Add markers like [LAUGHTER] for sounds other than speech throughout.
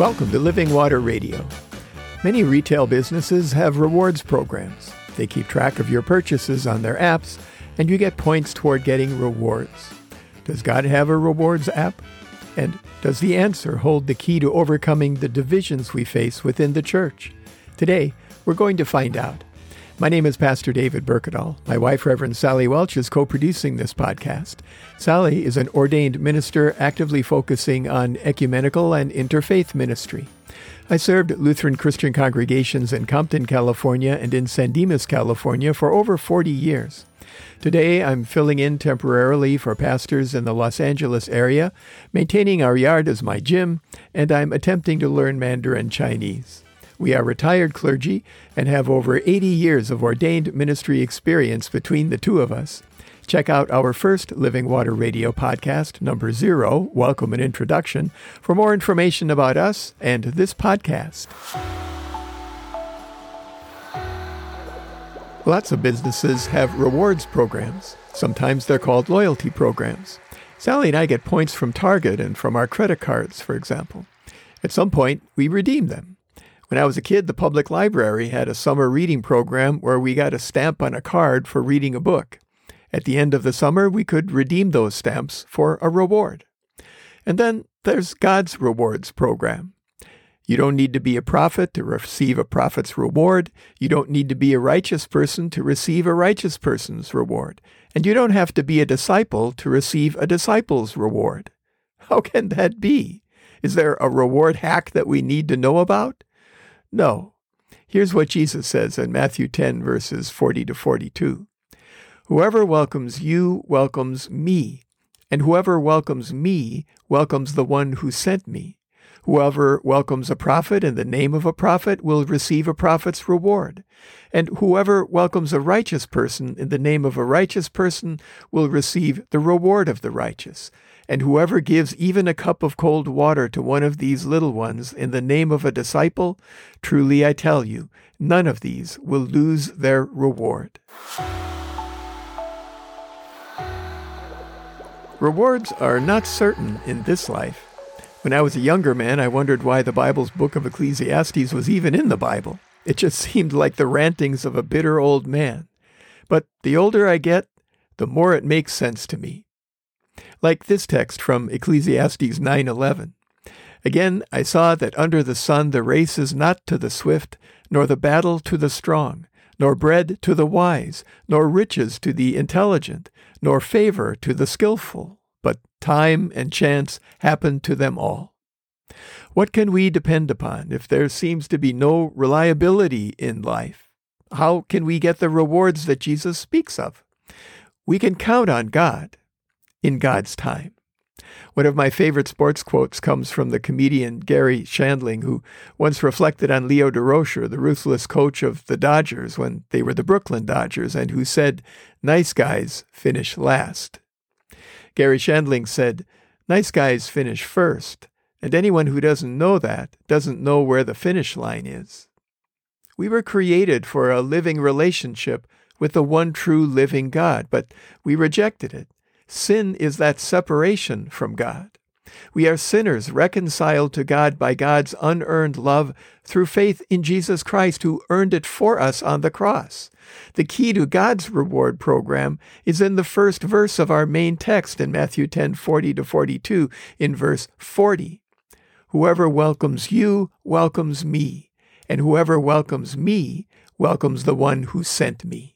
Welcome to Living Water Radio. Many retail businesses have rewards programs. They keep track of your purchases on their apps, and you get points toward getting rewards. Does God have a rewards app? And does the answer hold the key to overcoming the divisions we face within the church? Today, we're going to find out. My name is Pastor David Berkedal. My wife, Reverend Sally Welch, is co producing this podcast. Sally is an ordained minister actively focusing on ecumenical and interfaith ministry. I served Lutheran Christian congregations in Compton, California, and in San Dimas, California for over 40 years. Today, I'm filling in temporarily for pastors in the Los Angeles area, maintaining our yard as my gym, and I'm attempting to learn Mandarin Chinese. We are retired clergy and have over 80 years of ordained ministry experience between the two of us. Check out our first Living Water Radio podcast, number zero, Welcome and Introduction, for more information about us and this podcast. Lots of businesses have rewards programs. Sometimes they're called loyalty programs. Sally and I get points from Target and from our credit cards, for example. At some point, we redeem them. When I was a kid, the public library had a summer reading program where we got a stamp on a card for reading a book. At the end of the summer, we could redeem those stamps for a reward. And then there's God's Rewards program. You don't need to be a prophet to receive a prophet's reward. You don't need to be a righteous person to receive a righteous person's reward. And you don't have to be a disciple to receive a disciple's reward. How can that be? Is there a reward hack that we need to know about? No. Here's what Jesus says in Matthew 10, verses 40 to 42 Whoever welcomes you welcomes me, and whoever welcomes me welcomes the one who sent me. Whoever welcomes a prophet in the name of a prophet will receive a prophet's reward. And whoever welcomes a righteous person in the name of a righteous person will receive the reward of the righteous. And whoever gives even a cup of cold water to one of these little ones in the name of a disciple, truly I tell you, none of these will lose their reward. Rewards are not certain in this life. When I was a younger man, I wondered why the Bible's book of Ecclesiastes was even in the Bible. It just [LAUGHS] seemed like the rantings of a bitter old man. But the older I get, the more it makes sense to me like this text from Ecclesiastes 9:11. Again, I saw that under the sun the race is not to the swift, nor the battle to the strong, nor bread to the wise, nor riches to the intelligent, nor favor to the skilful, but time and chance happen to them all. What can we depend upon if there seems to be no reliability in life? How can we get the rewards that Jesus speaks of? We can count on God in God's time. One of my favorite sports quotes comes from the comedian Garry Shandling, who once reflected on Leo Durocher, the ruthless coach of the Dodgers when they were the Brooklyn Dodgers, and who said, Nice guys finish last. Garry Shandling said, Nice guys finish first, and anyone who doesn't know that doesn't know where the finish line is. We were created for a living relationship with the one true living God, but we rejected it Sin is that separation from God. We are sinners reconciled to God by God's unearned love through faith in Jesus Christ, who earned it for us on the cross. The key to God's reward program is in the first verse of our main text in Matthew 10 40 to 42, in verse 40. Whoever welcomes you welcomes me, and whoever welcomes me welcomes the one who sent me.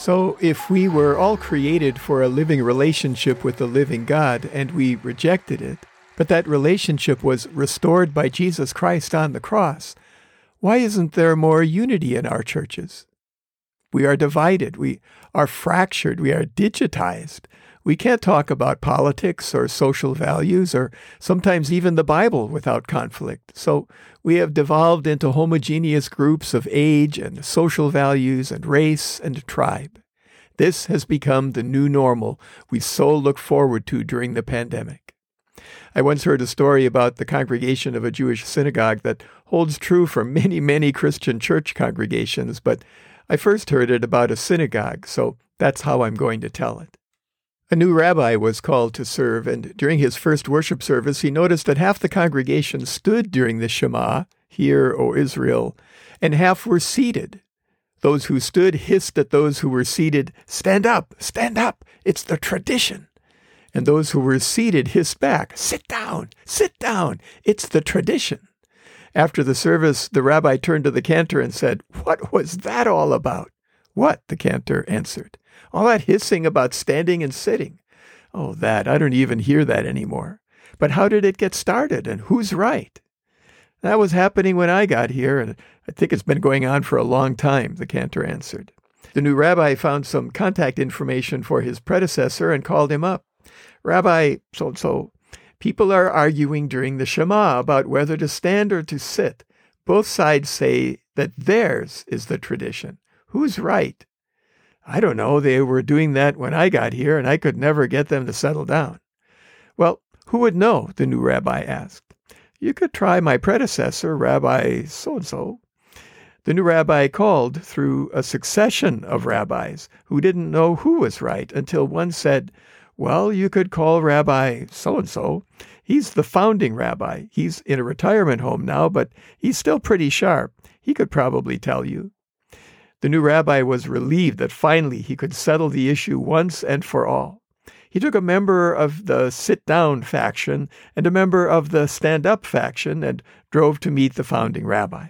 So, if we were all created for a living relationship with the living God and we rejected it, but that relationship was restored by Jesus Christ on the cross, why isn't there more unity in our churches? We are divided, we are fractured, we are digitized. We can't talk about politics or social values or sometimes even the Bible without conflict. So we have devolved into homogeneous groups of age and social values and race and tribe. This has become the new normal we so look forward to during the pandemic. I once heard a story about the congregation of a Jewish synagogue that holds true for many, many Christian church congregations, but I first heard it about a synagogue, so that's how I'm going to tell it. A new rabbi was called to serve, and during his first worship service, he noticed that half the congregation stood during the Shema, Hear, O Israel, and half were seated. Those who stood hissed at those who were seated, Stand up, stand up, it's the tradition. And those who were seated hissed back, Sit down, sit down, it's the tradition. After the service, the rabbi turned to the cantor and said, What was that all about? What? the cantor answered. All that hissing about standing and sitting. Oh, that. I don't even hear that anymore. But how did it get started and who's right? That was happening when I got here, and I think it's been going on for a long time, the cantor answered. The new rabbi found some contact information for his predecessor and called him up. Rabbi so and so, people are arguing during the Shema about whether to stand or to sit. Both sides say that theirs is the tradition. Who's right? I don't know. They were doing that when I got here, and I could never get them to settle down. Well, who would know? the new rabbi asked. You could try my predecessor, Rabbi so and so. The new rabbi called through a succession of rabbis who didn't know who was right until one said, Well, you could call Rabbi so and so. He's the founding rabbi. He's in a retirement home now, but he's still pretty sharp. He could probably tell you. The new rabbi was relieved that finally he could settle the issue once and for all. He took a member of the sit down faction and a member of the stand up faction and drove to meet the founding rabbi.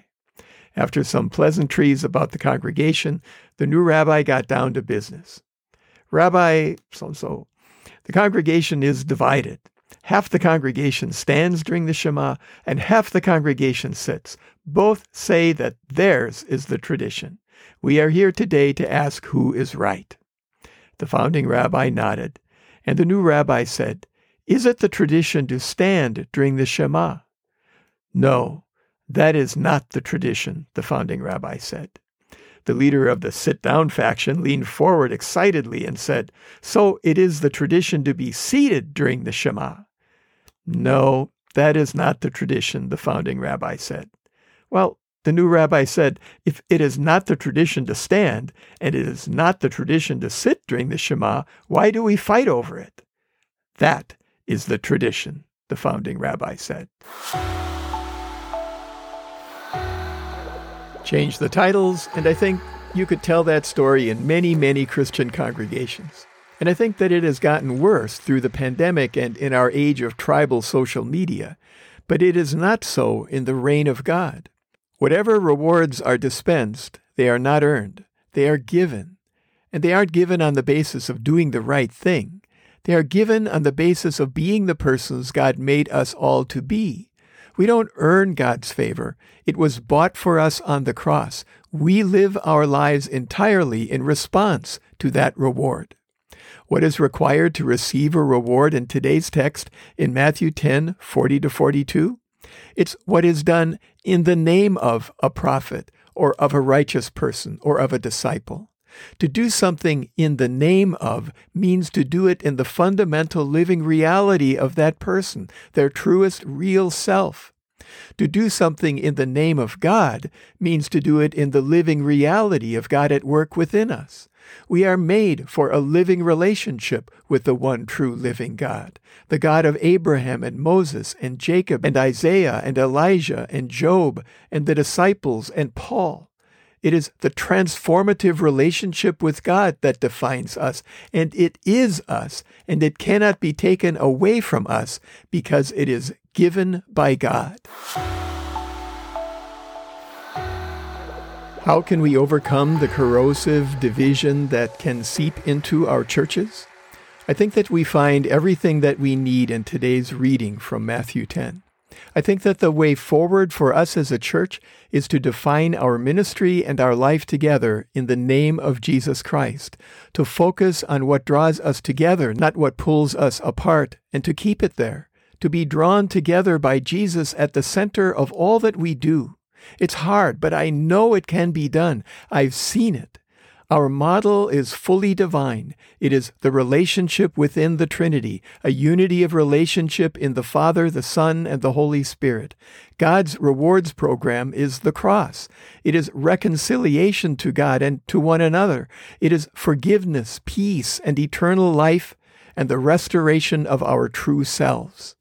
After some pleasantries about the congregation, the new rabbi got down to business. Rabbi so so, the congregation is divided. Half the congregation stands during the Shema, and half the congregation sits. Both say that theirs is the tradition. We are here today to ask who is right. The founding rabbi nodded, and the new rabbi said, Is it the tradition to stand during the Shema? No, that is not the tradition, the founding rabbi said. The leader of the sit down faction leaned forward excitedly and said, So it is the tradition to be seated during the Shema? No, that is not the tradition, the founding rabbi said. Well, the new rabbi said, if it is not the tradition to stand, and it is not the tradition to sit during the Shema, why do we fight over it? That is the tradition, the founding rabbi said. Change the titles, and I think you could tell that story in many, many Christian congregations. And I think that it has gotten worse through the pandemic and in our age of tribal social media. But it is not so in the reign of God. Whatever rewards are dispensed, they are not earned, they are given. And they aren't given on the basis of doing the right thing. They are given on the basis of being the persons God made us all to be. We don't earn God's favor. It was bought for us on the cross. We live our lives entirely in response to that reward. What is required to receive a reward in today's text in Matthew 10 40 to 42? It's what is done in the name of a prophet or of a righteous person or of a disciple. To do something in the name of means to do it in the fundamental living reality of that person, their truest real self. To do something in the name of God means to do it in the living reality of God at work within us. We are made for a living relationship with the one true living God, the God of Abraham and Moses and Jacob and Isaiah and Elijah and Job and the disciples and Paul. It is the transformative relationship with God that defines us, and it is us, and it cannot be taken away from us because it is given by God. How can we overcome the corrosive division that can seep into our churches? I think that we find everything that we need in today's reading from Matthew 10. I think that the way forward for us as a church is to define our ministry and our life together in the name of Jesus Christ, to focus on what draws us together, not what pulls us apart, and to keep it there, to be drawn together by Jesus at the center of all that we do it's hard, but I know it can be done. I've seen it. Our model is fully divine. It is the relationship within the Trinity, a unity of relationship in the Father, the Son, and the Holy Spirit. God's rewards program is the cross. It is reconciliation to God and to one another. It is forgiveness, peace, and eternal life and the restoration of our true selves.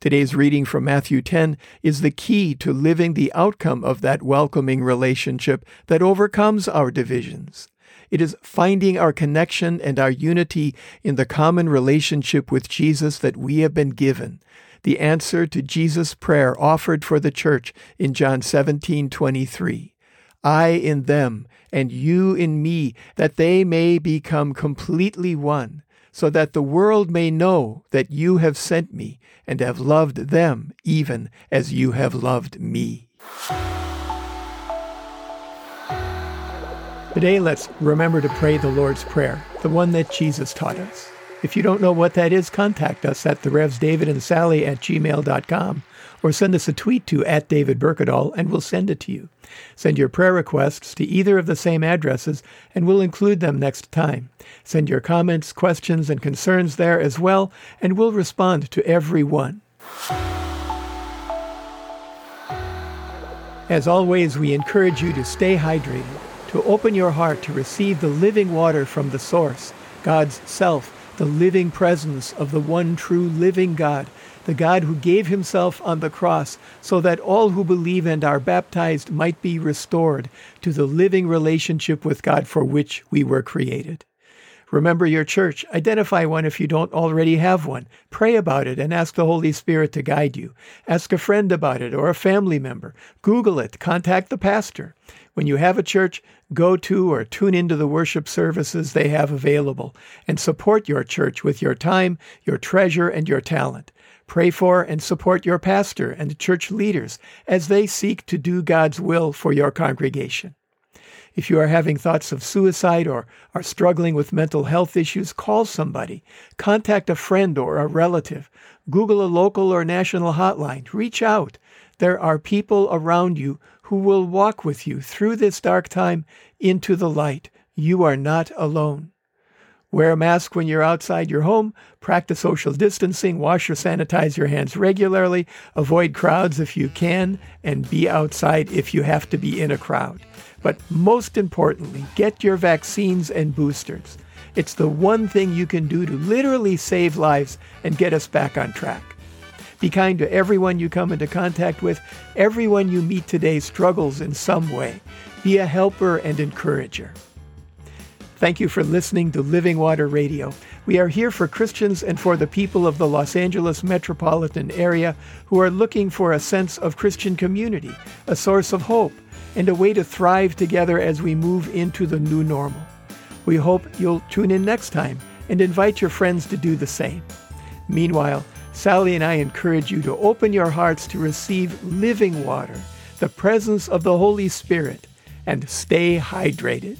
Today's reading from Matthew 10 is the key to living the outcome of that welcoming relationship that overcomes our divisions. It is finding our connection and our unity in the common relationship with Jesus that we have been given, the answer to Jesus' prayer offered for the church in John 17:23. I in them and you in me, that they may become completely one, so that the world may know that you have sent me and have loved them even as you have loved me. Today, let's remember to pray the Lord's Prayer, the one that Jesus taught us. If you don't know what that is, contact us at the Revs David and Sally at gmail.com or send us a tweet to at David Berkedal and we'll send it to you. Send your prayer requests to either of the same addresses and we'll include them next time. Send your comments, questions, and concerns there as well, and we'll respond to every one. As always, we encourage you to stay hydrated to open your heart to receive the living water from the source, God's self, the living presence of the one true living God, the God who gave himself on the cross so that all who believe and are baptized might be restored to the living relationship with God for which we were created. Remember your church. Identify one if you don't already have one. Pray about it and ask the Holy Spirit to guide you. Ask a friend about it or a family member. Google it. Contact the pastor. When you have a church, go to or tune into the worship services they have available and support your church with your time, your treasure, and your talent. Pray for and support your pastor and church leaders as they seek to do God's will for your congregation. If you are having thoughts of suicide or are struggling with mental health issues, call somebody. Contact a friend or a relative. Google a local or national hotline. Reach out. There are people around you who will walk with you through this dark time into the light. You are not alone. Wear a mask when you're outside your home. Practice social distancing. Wash or sanitize your hands regularly. Avoid crowds if you can, and be outside if you have to be in a crowd. But most importantly, get your vaccines and boosters. It's the one thing you can do to literally save lives and get us back on track. Be kind to everyone you come into contact with. Everyone you meet today struggles in some way. Be a helper and encourager. Thank you for listening to Living Water Radio. We are here for Christians and for the people of the Los Angeles metropolitan area who are looking for a sense of Christian community, a source of hope, and a way to thrive together as we move into the new normal. We hope you'll tune in next time and invite your friends to do the same. Meanwhile, Sally and I encourage you to open your hearts to receive living water, the presence of the Holy Spirit, and stay hydrated.